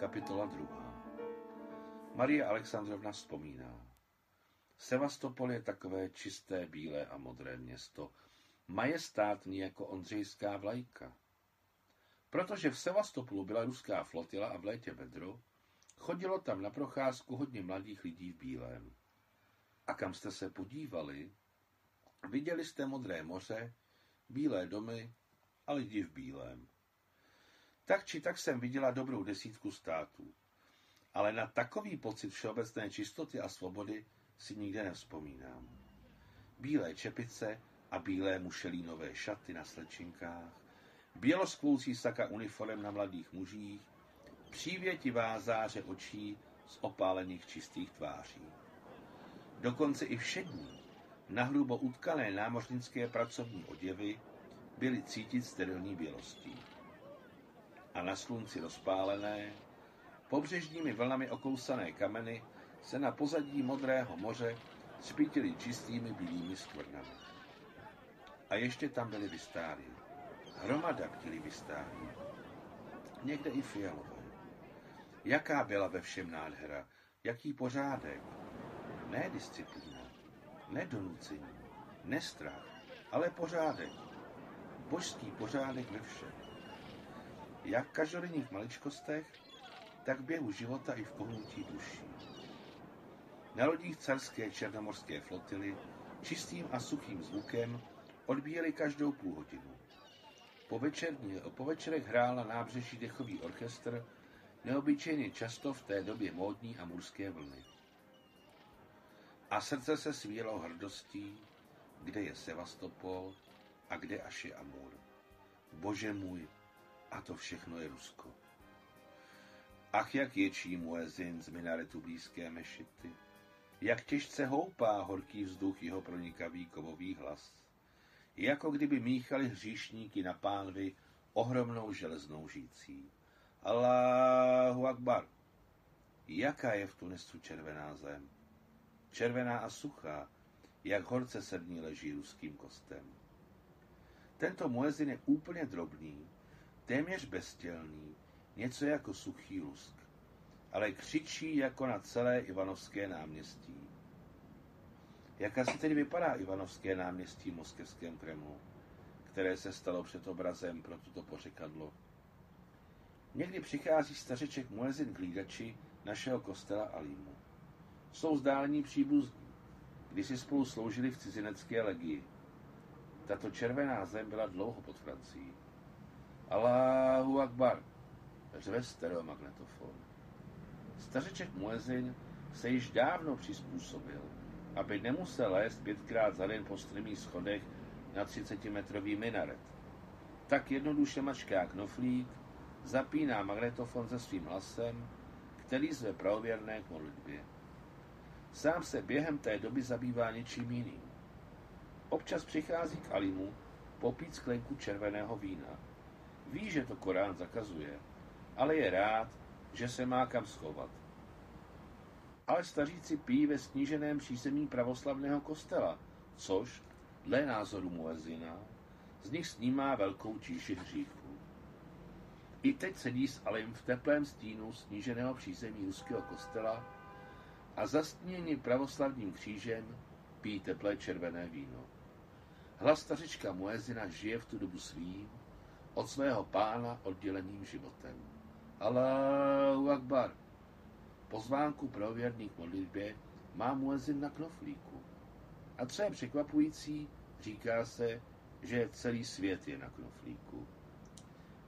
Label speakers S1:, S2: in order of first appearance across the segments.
S1: Kapitola 2. Marie Alexandrovna vzpomíná. Sevastopol je takové čisté, bílé a modré město, majestátní jako ondřejská vlajka. Protože v Sevastopolu byla ruská flotila a v létě vedro, chodilo tam na procházku hodně mladých lidí v bílém. A kam jste se podívali? Viděli jste modré moře, bílé domy a lidi v bílém. Tak či tak jsem viděla dobrou desítku států. Ale na takový pocit všeobecné čistoty a svobody si nikde nevzpomínám. Bílé čepice a bílé mušelínové šaty na slečinkách, běloskvoucí saka uniform na mladých mužích, přívětivá záře očí z opálených čistých tváří. Dokonce i všední, nahrubo utkané námořnické pracovní oděvy byly cítit sterilní bělostí. A na slunci rozpálené, pobřežními vlnami okousané kameny se na pozadí modrého moře spítily čistými bílými skvrnami. A ještě tam byly vystáry. Hromada bílý vystáry. Někde i fialové. Jaká byla ve všem nádhera, jaký pořádek. Ne disciplína, ne donucení, ne strach, ale pořádek. Božský pořádek ve všem. Jak v každodenních maličkostech, tak v běhu života i v pohnutí duší. Na lodích carské černomorské flotily čistým a suchým zvukem odbíjeli každou půl hodinu. Po, večerní, po večerech hrál na nábřeží dechový orchestr, neobyčejně často v té době módní a murské vlny. A srdce se svíjelo hrdostí, kde je Sevastopol a kde až je Amur. Bože můj, a to všechno je Rusko. Ach, jak ječí muezin z minaretu blízké mešity. Jak těžce houpá horký vzduch jeho pronikavý kovový hlas. Jako kdyby míchali hříšníky na pánvi ohromnou železnou žící. Allahu Akbar. Jaká je v Tunisu červená zem? Červená a suchá, jak horce srdní leží ruským kostem. Tento muezin je úplně drobný, téměř beztělný, něco jako suchý lusk, ale křičí jako na celé Ivanovské náměstí. Jak asi tedy vypadá Ivanovské náměstí v moskevském Kremlu, které se stalo před obrazem pro tuto pořekadlo? Někdy přichází stařeček Muezin k lídači našeho kostela Alímu. Jsou zdálení příbuzní, když si spolu sloužili v cizinecké legii. Tato červená zem byla dlouho pod Francií. Allahu Akbar, řve stereomagnetofon. Stařeček Muezin se již dávno přizpůsobil, aby nemusel lézt pětkrát za den po strmých schodech na 30-metrový minaret. Tak jednoduše mačká knoflík, zapíná magnetofon se svým hlasem, který zve pravověrné k modlitbě. Sám se během té doby zabývá něčím jiným. Občas přichází k Alimu popít sklenku červeného vína. Ví, že to Korán zakazuje, ale je rád, že se má kam schovat. Ale staříci pijí ve sníženém přízemí pravoslavného kostela, což, dle názoru muezina, z nich snímá velkou číši hříchů. I teď sedí s Alim v teplém stínu sníženého přízemí ruského kostela a zastíněni pravoslavním křížem pijí teplé červené víno. Hlas stařička Muezina žije v tu dobu svým, od svého pána odděleným životem. Allahu Akbar. Pozvánku pro věrný k modlitbě má muezin na knoflíku. A co je překvapující, říká se, že celý svět je na knoflíku.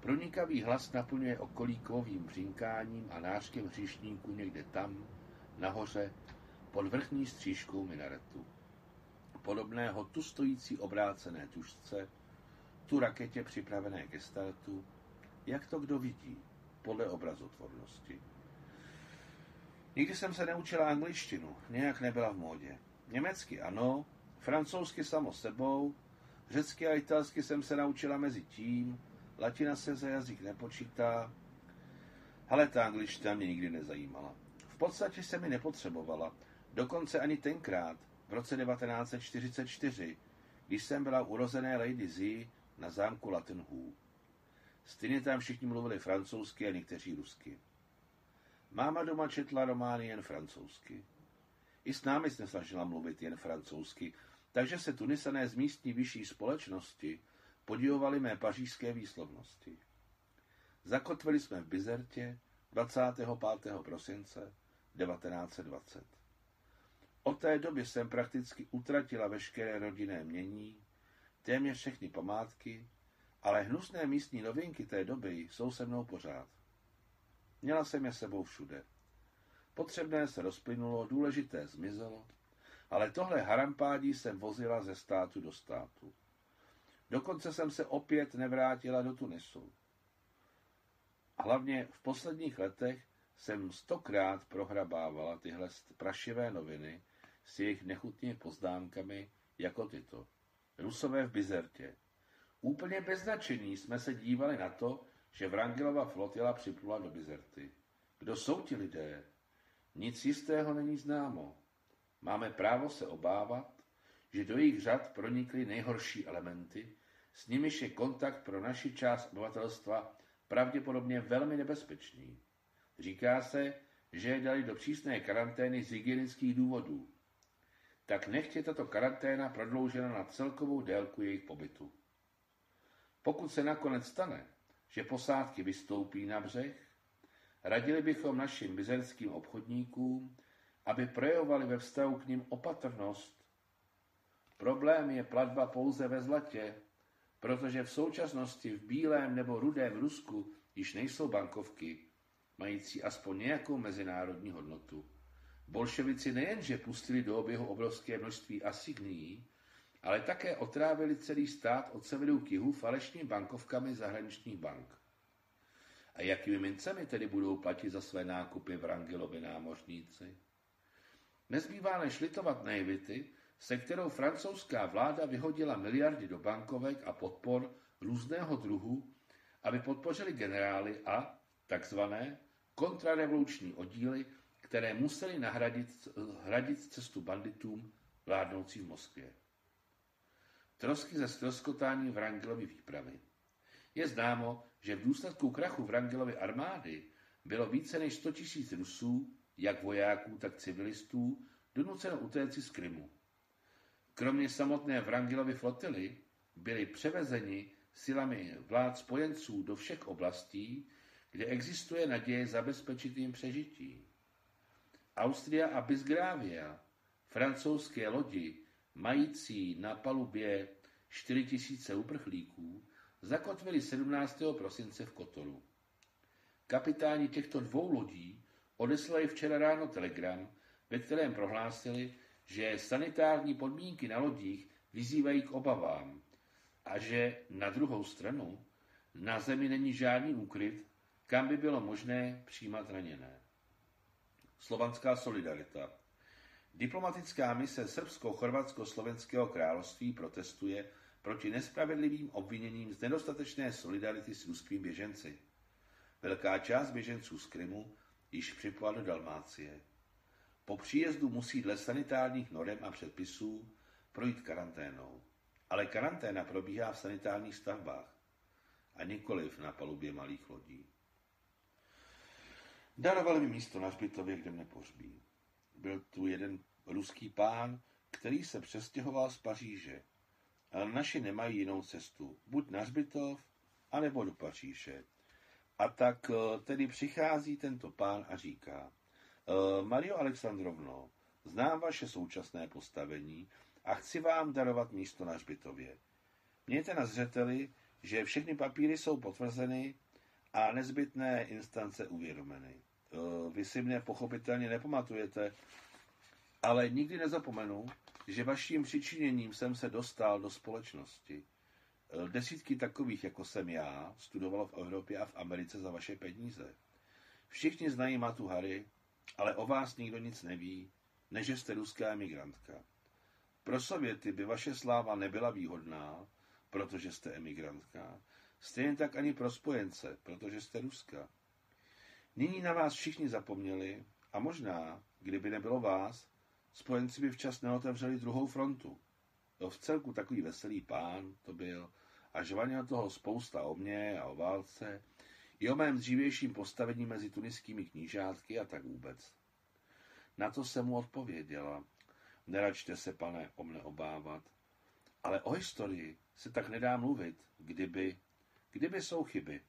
S1: Pronikavý hlas naplňuje okolí kovovým břinkáním a nářkem hříšníků někde tam, nahoře, pod vrchní střížkou minaretu. Podobného tu stojící obrácené tušce, tu raketě připravené ke startu, jak to kdo vidí, podle obrazotvornosti. Nikdy jsem se neučila angličtinu, nějak nebyla v módě. Německy ano, francouzsky samo sebou, řecky a italsky jsem se naučila mezi tím, latina se za jazyk nepočítá, ale ta angličtina mě nikdy nezajímala. V podstatě se mi nepotřebovala, dokonce ani tenkrát, v roce 1944, když jsem byla urozené Lady Z na zámku Latenhů. Stejně tam všichni mluvili francouzsky a někteří rusky. Máma doma četla romány jen francouzsky. I s námi se snažila mluvit jen francouzsky, takže se tunisané z místní vyšší společnosti podívovali mé pařížské výslovnosti. Zakotvili jsme v Bizertě 25. prosince 1920. Od té doby jsem prakticky utratila veškeré rodinné mění, téměř všechny památky, ale hnusné místní novinky té doby jsou se mnou pořád. Měla jsem je sebou všude. Potřebné se rozplynulo, důležité zmizelo, ale tohle harampádí jsem vozila ze státu do státu. Dokonce jsem se opět nevrátila do Tunisu. Hlavně v posledních letech jsem stokrát prohrabávala tyhle prašivé noviny s jejich nechutnými poznámkami jako tyto. Rusové v Bizertě. Úplně bez jsme se dívali na to, že Vrangelova flotila připlula do Bizerty. Kdo jsou ti lidé? Nic jistého není známo. Máme právo se obávat, že do jejich řad pronikly nejhorší elementy, s nimiž je kontakt pro naši část obyvatelstva pravděpodobně velmi nebezpečný. Říká se, že je dali do přísné karantény z hygienických důvodů. Tak nechtě tato karanténa prodloužena na celkovou délku jejich pobytu. Pokud se nakonec stane, že posádky vystoupí na břeh, radili bychom našim bizerským obchodníkům, aby projevovali ve vztahu k ním opatrnost. Problém je platba pouze ve zlatě, protože v současnosti v bílém nebo rudém Rusku již nejsou bankovky, mající aspoň nějakou mezinárodní hodnotu. Bolševici nejenže pustili do oběhu obrovské množství asignií, ale také otrávili celý stát od severu k jihu falešnými bankovkami zahraničních bank. A jakými mincemi tedy budou platit za své nákupy v Rangelovi námořníci? Nezbývá než litovat naivity, se kterou francouzská vláda vyhodila miliardy do bankovek a podpor různého druhu, aby podpořili generály a takzvané kontrarevoluční oddíly, které museli nahradit hradit cestu banditům vládnoucí v Moskvě. Trosky ze stroskotání Vrangelovy výpravy. Je známo, že v důsledku krachu Vrangelovy armády bylo více než 100 tisíc Rusů, jak vojáků, tak civilistů, donuceno utéci z Krymu. Kromě samotné Vrangelovy flotily byli převezeni silami vlád spojenců do všech oblastí, kde existuje naděje zabezpečit jim přežití. Austria a Bisgrávia, francouzské lodi, mající na palubě 4 tisíce uprchlíků, zakotvili 17. prosince v Kotoru. Kapitáni těchto dvou lodí odeslali včera ráno telegram, ve kterém prohlásili, že sanitární podmínky na lodích vyzývají k obavám a že na druhou stranu na zemi není žádný úkryt, kam by bylo možné přijímat raněné. Slovanská solidarita. Diplomatická mise Srbsko-Chorvatsko-Slovenského království protestuje proti nespravedlivým obviněním z nedostatečné solidarity s ruskými běženci. Velká část běženců z Krymu již připla do Dalmácie. Po příjezdu musí dle sanitárních norem a předpisů projít karanténou. Ale karanténa probíhá v sanitárních stavbách a nikoliv na palubě malých lodí. Darovali mi místo na hřbitově, kde mne pohřbí. Byl tu jeden ruský pán, který se přestěhoval z Paříže. Ale naši nemají jinou cestu. Buď na hřbitov, anebo do Paříže. A tak eh, tedy přichází tento pán a říká, eh, Mario Alexandrovno, znám vaše současné postavení a chci vám darovat místo na hřbitově. Mějte na zřeteli, že všechny papíry jsou potvrzeny a nezbytné instance uvědomeny. Eh, vy si mne pochopitelně nepamatujete, ale nikdy nezapomenu, že vaším přičiněním jsem se dostal do společnosti. Eh, desítky takových, jako jsem já, studovalo v Evropě a v Americe za vaše peníze. Všichni znají Matu Harry, ale o vás nikdo nic neví, než jste ruská emigrantka. Pro Sověty by vaše sláva nebyla výhodná, protože jste emigrantka, stejně tak ani pro spojence, protože jste Ruska. Nyní na vás všichni zapomněli a možná, kdyby nebylo vás, spojenci by včas neotevřeli druhou frontu. To v celku takový veselý pán to byl a žvanil toho spousta o mně a o válce, i o mém dřívějším postavení mezi tuniskými knížátky a tak vůbec. Na to jsem mu odpověděla. Neračte se, pane, o mne obávat. Ale o historii se tak nedá mluvit, kdyby, kdyby jsou chyby.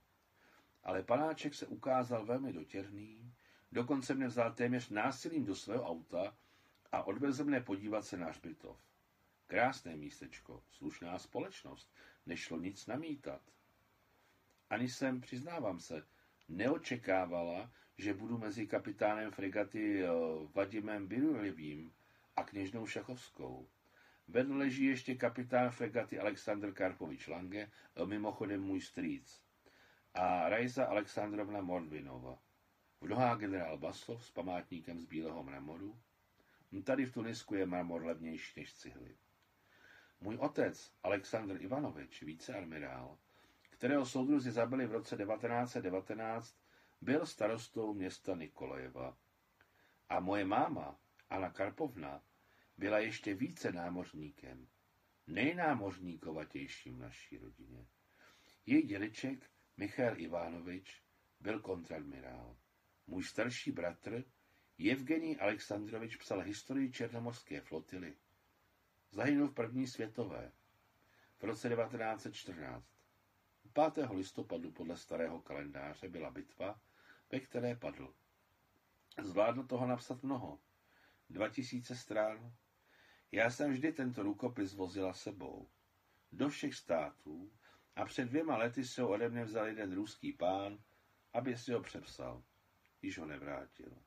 S1: Ale panáček se ukázal velmi dotěrný, dokonce mě vzal téměř násilím do svého auta a odvezl mne podívat se na hřbitov. Krásné místečko, slušná společnost, nešlo nic namítat. Ani jsem, přiznávám se, neočekávala, že budu mezi kapitánem fregaty eh, Vadimem Birulivým a kněžnou Šachovskou. Vedl leží ještě kapitán fregaty Aleksandr Karpovič Lange, eh, mimochodem můj strýc, a Rajza Alexandrovna Mordvinova. V nohách generál Baslov s památníkem z bílého mramoru. Tady v Tunisku je mramor levnější než cihly. Můj otec, Aleksandr Ivanovič, viceadmirál, kterého soudruzi zabili v roce 1919, byl starostou města Nikolajeva. A moje máma, Anna Karpovna, byla ještě více námořníkem, nejnámořníkovatějším naší rodině. Její dědeček, Michal Ivánovič, byl kontradmirál. Můj starší bratr, Evgenij Alexandrovič, psal historii černomorské flotily. Zahynul v první světové v roce 1914. 5. listopadu podle starého kalendáře byla bitva, ve které padl. Zvládl toho napsat mnoho. 2000 stran. Já jsem vždy tento rukopis vozila sebou. Do všech států a před dvěma lety se ho ode mě vzal jeden ruský pán, aby si ho přepsal. Již ho nevrátil.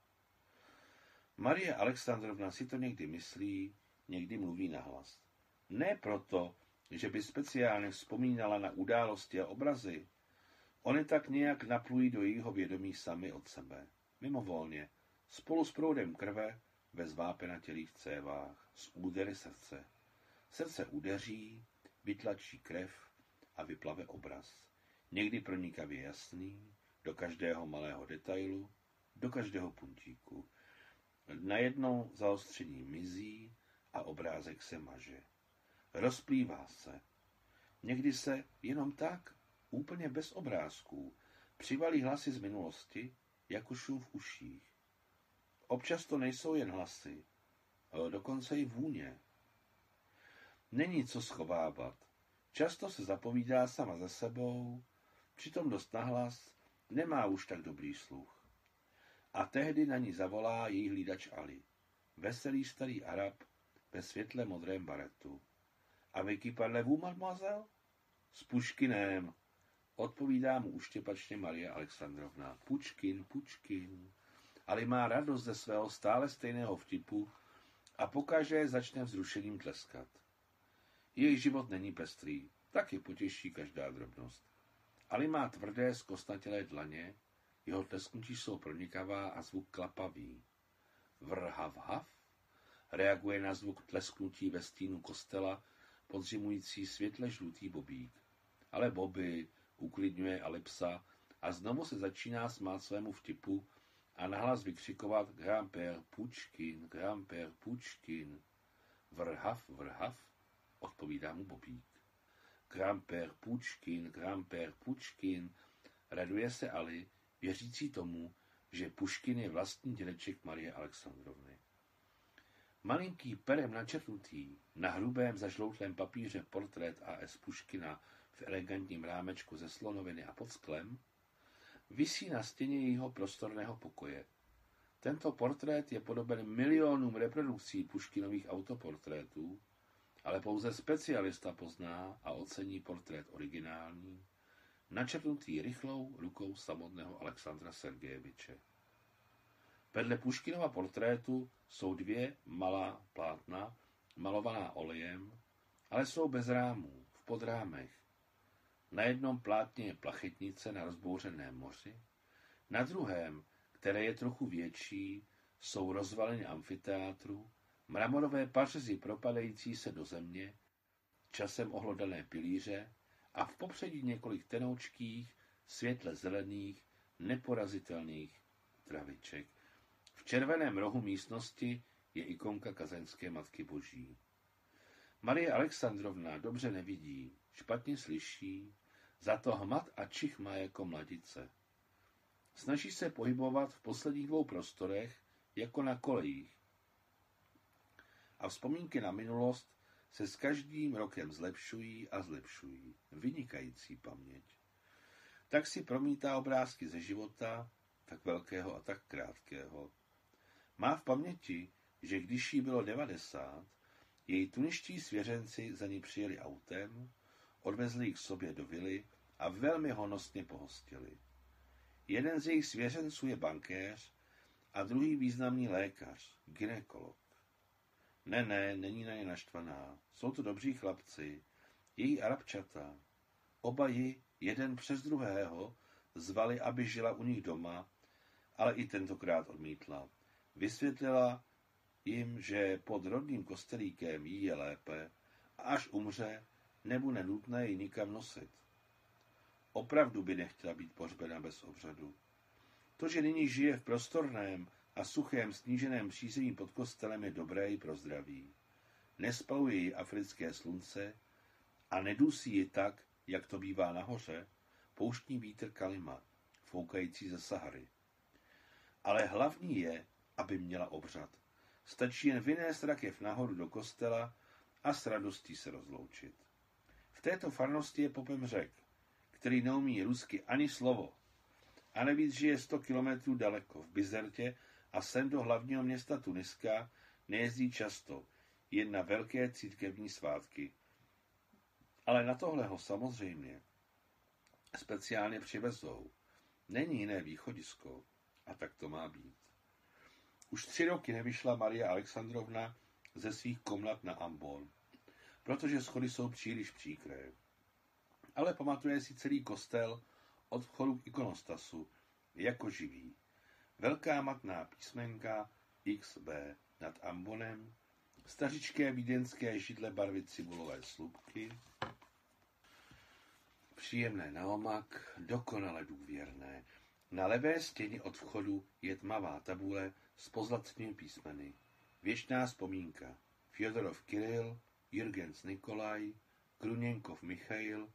S1: Marie Alexandrovna si to někdy myslí, někdy mluví nahlas. Ne proto, že by speciálně vzpomínala na události a obrazy. Ony tak nějak naplují do jejího vědomí sami od sebe. Mimovolně, spolu s proudem krve, bez vápenatělých cévách, z údery srdce. Srdce udeří, vytlačí krev a vyplave obraz. Někdy pronikavě jasný, do každého malého detailu, do každého puntíku. Najednou zaostření mizí a obrázek se maže. Rozplývá se. Někdy se jenom tak, úplně bez obrázků, přivalí hlasy z minulosti, jako šum v uších. Občas to nejsou jen hlasy, dokonce i vůně. Není co schovávat. Často se zapovídá sama za sebou, přitom dost nahlas, nemá už tak dobrý sluch. A tehdy na ní zavolá její hlídač Ali, veselý starý Arab ve světle modrém baretu. A vy parlez-vous, mademoiselle? S Puškinem, odpovídá mu uštěpačně Maria Alexandrovna. Pučkin, Pučkin. Ale má radost ze svého stále stejného vtipu a pokaže začne vzrušením tleskat. Jejich život není pestrý, taky potěší každá drobnost. Ali má tvrdé, zkostnatělé dlaně, jeho tlesknutí jsou pronikavá a zvuk klapavý. Vrhav hav reaguje na zvuk tlesknutí ve stínu kostela, podřimující světle žlutý bobík. Ale Bobby uklidňuje Alipsa a znovu se začíná smát svému vtipu a nahlas vykřikovat Grand-père Pučkin, Grand-père Pučkin. Vrhav, vrhav, odpovídá mu Bobík. Grand-père Pučkin, Grand-père Pučkin, raduje se Ali, věřící tomu, že Puškin je vlastní dědeček Marie Alexandrovny. Malinký perem načrtnutý na hrubém zažloutlém papíře portrét A.S. Puškina v elegantním rámečku ze slonoviny a pod sklem visí na stěně jejího prostorného pokoje. Tento portrét je podoben milionům reprodukcí Puškinových autoportrétů, ale pouze specialista pozná a ocení portrét originální, načrtnutý rychlou rukou samotného Alexandra Sergejeviče. Vedle Puškinova portrétu jsou dvě malá plátna, malovaná olejem, ale jsou bez rámů, v podrámech. Na jednom plátně je plachetnice na rozbouřeném moři, na druhém, které je trochu větší, jsou rozvaliny amfiteátru, mramorové pařezy propadající se do země, časem ohlodané pilíře a v popředí několik tenoučkých, světle zelených, neporazitelných traviček. V červeném rohu místnosti je ikonka kazenské Matky Boží. Marie Alexandrovna dobře nevidí, špatně slyší, za to hmat a čich má jako mladice. Snaží se pohybovat v posledních dvou prostorech, jako na kolejích. A vzpomínky na minulost se s každým rokem zlepšují a zlepšují. Vynikající paměť. Tak si promítá obrázky ze života, tak velkého a tak krátkého. Má v paměti, že když jí bylo 90, její tuniští svěřenci za ní přijeli autem, odvezli ji k sobě do vily a velmi honosně pohostili. Jeden z jejich svěřenců je bankéř a druhý významný lékař, ginekolog. Ne, ne, není na ně naštvaná. Jsou to dobří chlapci. Její arabčata. Oba ji, jeden přes druhého, zvali, aby žila u nich doma, ale i tentokrát odmítla. Vysvětlila jim, že pod rodným kostelíkem jí je lépe a až umře, nebude nutné ji nikam nosit. Opravdu by nechtěla být pohřbena bez obřadu. To, že nyní žije v prostorném a suchém sníženém přízemí pod kostelem je dobré i pro zdraví. Nespaluje ji africké slunce a nedusí ji tak, jak to bývá nahoře, pouštní vítr kalima, foukající ze Sahary. Ale hlavní je, aby měla obřad. Stačí jen vynést rakev nahoru do kostela a s radostí se rozloučit. V této farnosti je popem řek, který neumí rusky ani slovo. A navíc žije 100 kilometrů daleko, v Bizertě, a sem do hlavního města Tuniska nejezdí často, jen na velké církevní svátky. Ale na tohle ho samozřejmě speciálně přivezou. Není jiné východisko. A tak to má být. Už tři roky nevyšla Maria Alexandrovna ze svých komnat na Ambon, protože schody jsou příliš příkré. Ale pamatuje si celý kostel od vchodu k ikonostasu, jako živý. Velká matná písmenka XB nad ambonem, stařičké vídeňské židle barvy cibulové slupky, příjemné naomak, dokonale důvěrné. Na levé stěně od vchodu je tmavá tabule s pozlatnými písmeny. Věčná vzpomínka. Fjodorov Kiril, Jürgens Nikolaj, Kruněnkov Michail,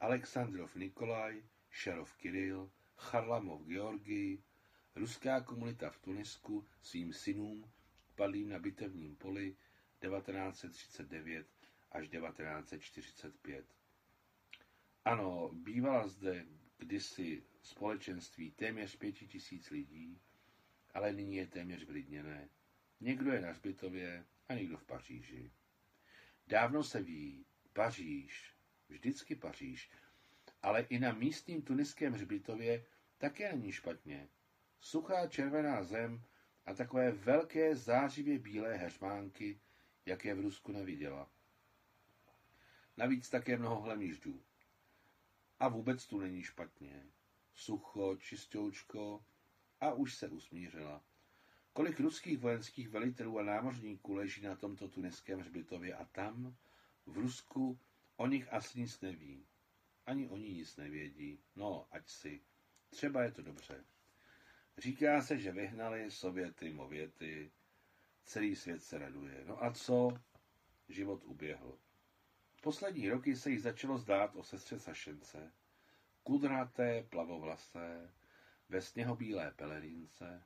S1: Alexandrov Nikolaj, Šarov Kiril, Charlamov Georgij, Ruská komunita v Tunisku svým synům padlým na bitevním poli 1939 až 1945. Ano, bývala zde kdysi společenství téměř pěti tisíc lidí, ale nyní je téměř vlidněné. Někdo je na Hřbitově a někdo v Paříži. Dávno se ví, Paříž, vždycky Paříž, ale i na místním tuniském hřbitově také není špatně. Suchá červená zem a takové velké zářivě bílé heřmánky, jak je v Rusku neviděla. Navíc také mnoho hlemíždů. A vůbec tu není špatně. Sucho, čistoučko a už se usmířila. Kolik ruských vojenských velitelů a námořníků leží na tomto tuniském hřbitově a tam, v Rusku, o nich asi nic neví. Ani oni nic nevědí. No, ať si. Třeba je to dobře. Říká se, že vyhnali Sověty, Mověty, celý svět se raduje. No a co? Život uběhl. Poslední roky se jí začalo zdát o sestře Sašence. Kudraté, plavovlasé, ve sněhobílé pelerínce.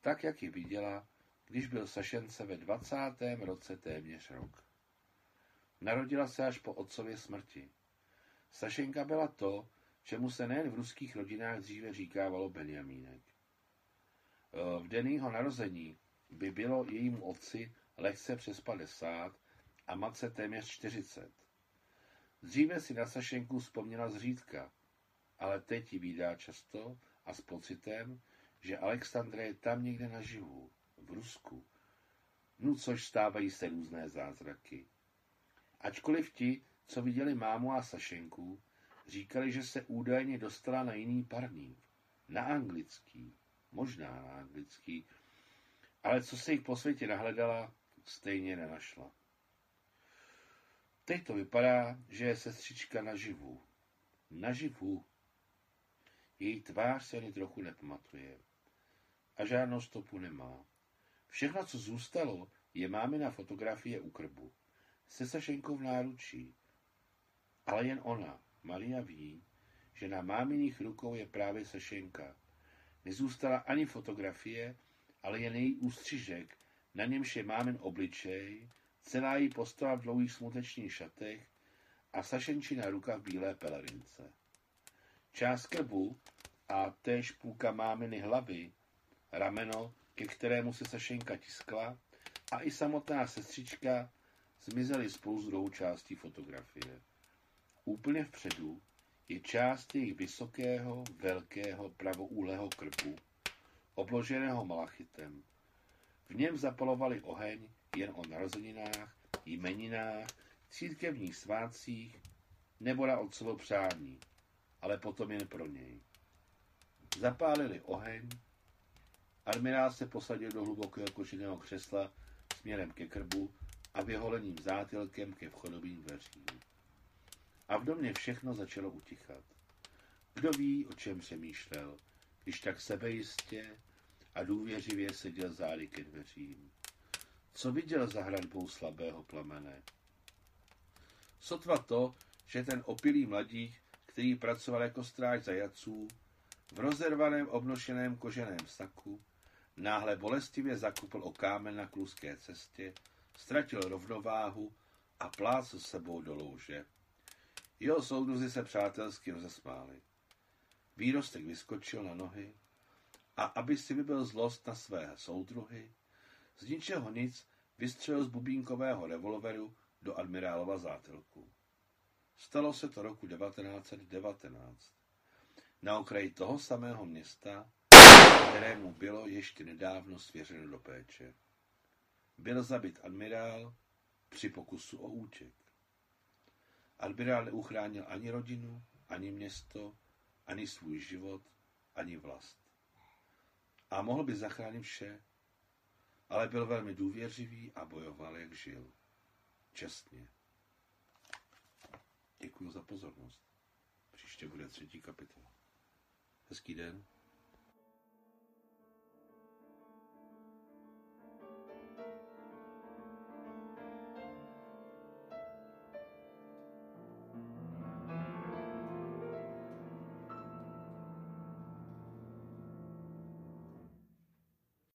S1: Tak, jak ji viděla, když byl Sašence ve 20. roce téměř rok. Narodila se až po otcově smrti. Sašenka byla to, čemu se nejen v ruských rodinách dříve říkávalo Benjamínek. E, v den jeho narození by bylo jejímu otci lehce přes 50 a matce téměř 40. Dříve si na Sašenku vzpomněla zřídka, ale teď ji vydá často a s pocitem, že Alexandra je tam někde naživu, v Rusku. No což stávají se různé zázraky. Ačkoliv ti, co viděli mámu a Sašenku, Říkali, že se údajně dostala na jiný parník. Na anglický. Možná na anglický. Ale co se jich po světě nahledala, stejně nenašla. Teď to vypadá, že je sestřička naživu. Naživu. Její tvář se ani trochu nepamatuje. A žádnou stopu nemá. Všechno, co zůstalo, je mámina fotografie u krbu. Se Sašenkou v náručí. Ale jen ona. Maria ví, že na máminých rukou je právě Sašenka. Nezůstala ani fotografie, ale jen její ústřižek, na němž je mámin obličej, celá její postava v dlouhých smutečných šatech a Sašenčina ruka v bílé pelerince. Část krbu a též půlka máminy hlavy, rameno, ke kterému se Sašenka tiskla, a i samotná sestřička zmizely spolu s druhou částí fotografie. Úplně vpředu je část jejich vysokého, velkého, pravoúhlého krbu, obloženého malachitem. V něm zapalovali oheň jen o narozeninách, jmeninách, církevních svátcích nebo na otcovo přání, ale potom jen pro něj. Zapálili oheň, admirál se posadil do hlubokého koženého křesla směrem ke krbu a vyholeným zátylkem ke vchodovým dveřím. A v domě všechno začalo utichat. Kdo ví, o čem přemýšlel, když tak sebejistě a důvěřivě seděl zády ke dveřím. Co viděl za hradbou slabého plamene? Sotva to, že ten opilý mladík, který pracoval jako stráž zajaců, v rozervaném obnošeném koženém saku, náhle bolestivě zakupl o kámen na kluské cestě, ztratil rovnováhu a plácl sebou do louže. Jeho soudruzi se přátelsky rozesmáli. Výrostek vyskočil na nohy a aby si vybil zlost na své soudruhy, z ničeho nic vystřelil z bubínkového revolveru do admirálova zátelku. Stalo se to roku 1919. Na okraji toho samého města, kterému bylo ještě nedávno svěřeno do péče. Byl zabit admirál při pokusu o útěk. Admirál neuchránil ani rodinu, ani město, ani svůj život, ani vlast. A mohl by zachránit vše, ale byl velmi důvěřivý a bojoval, jak žil. Čestně. Děkuji za pozornost. Příště bude třetí kapitola. Hezký den.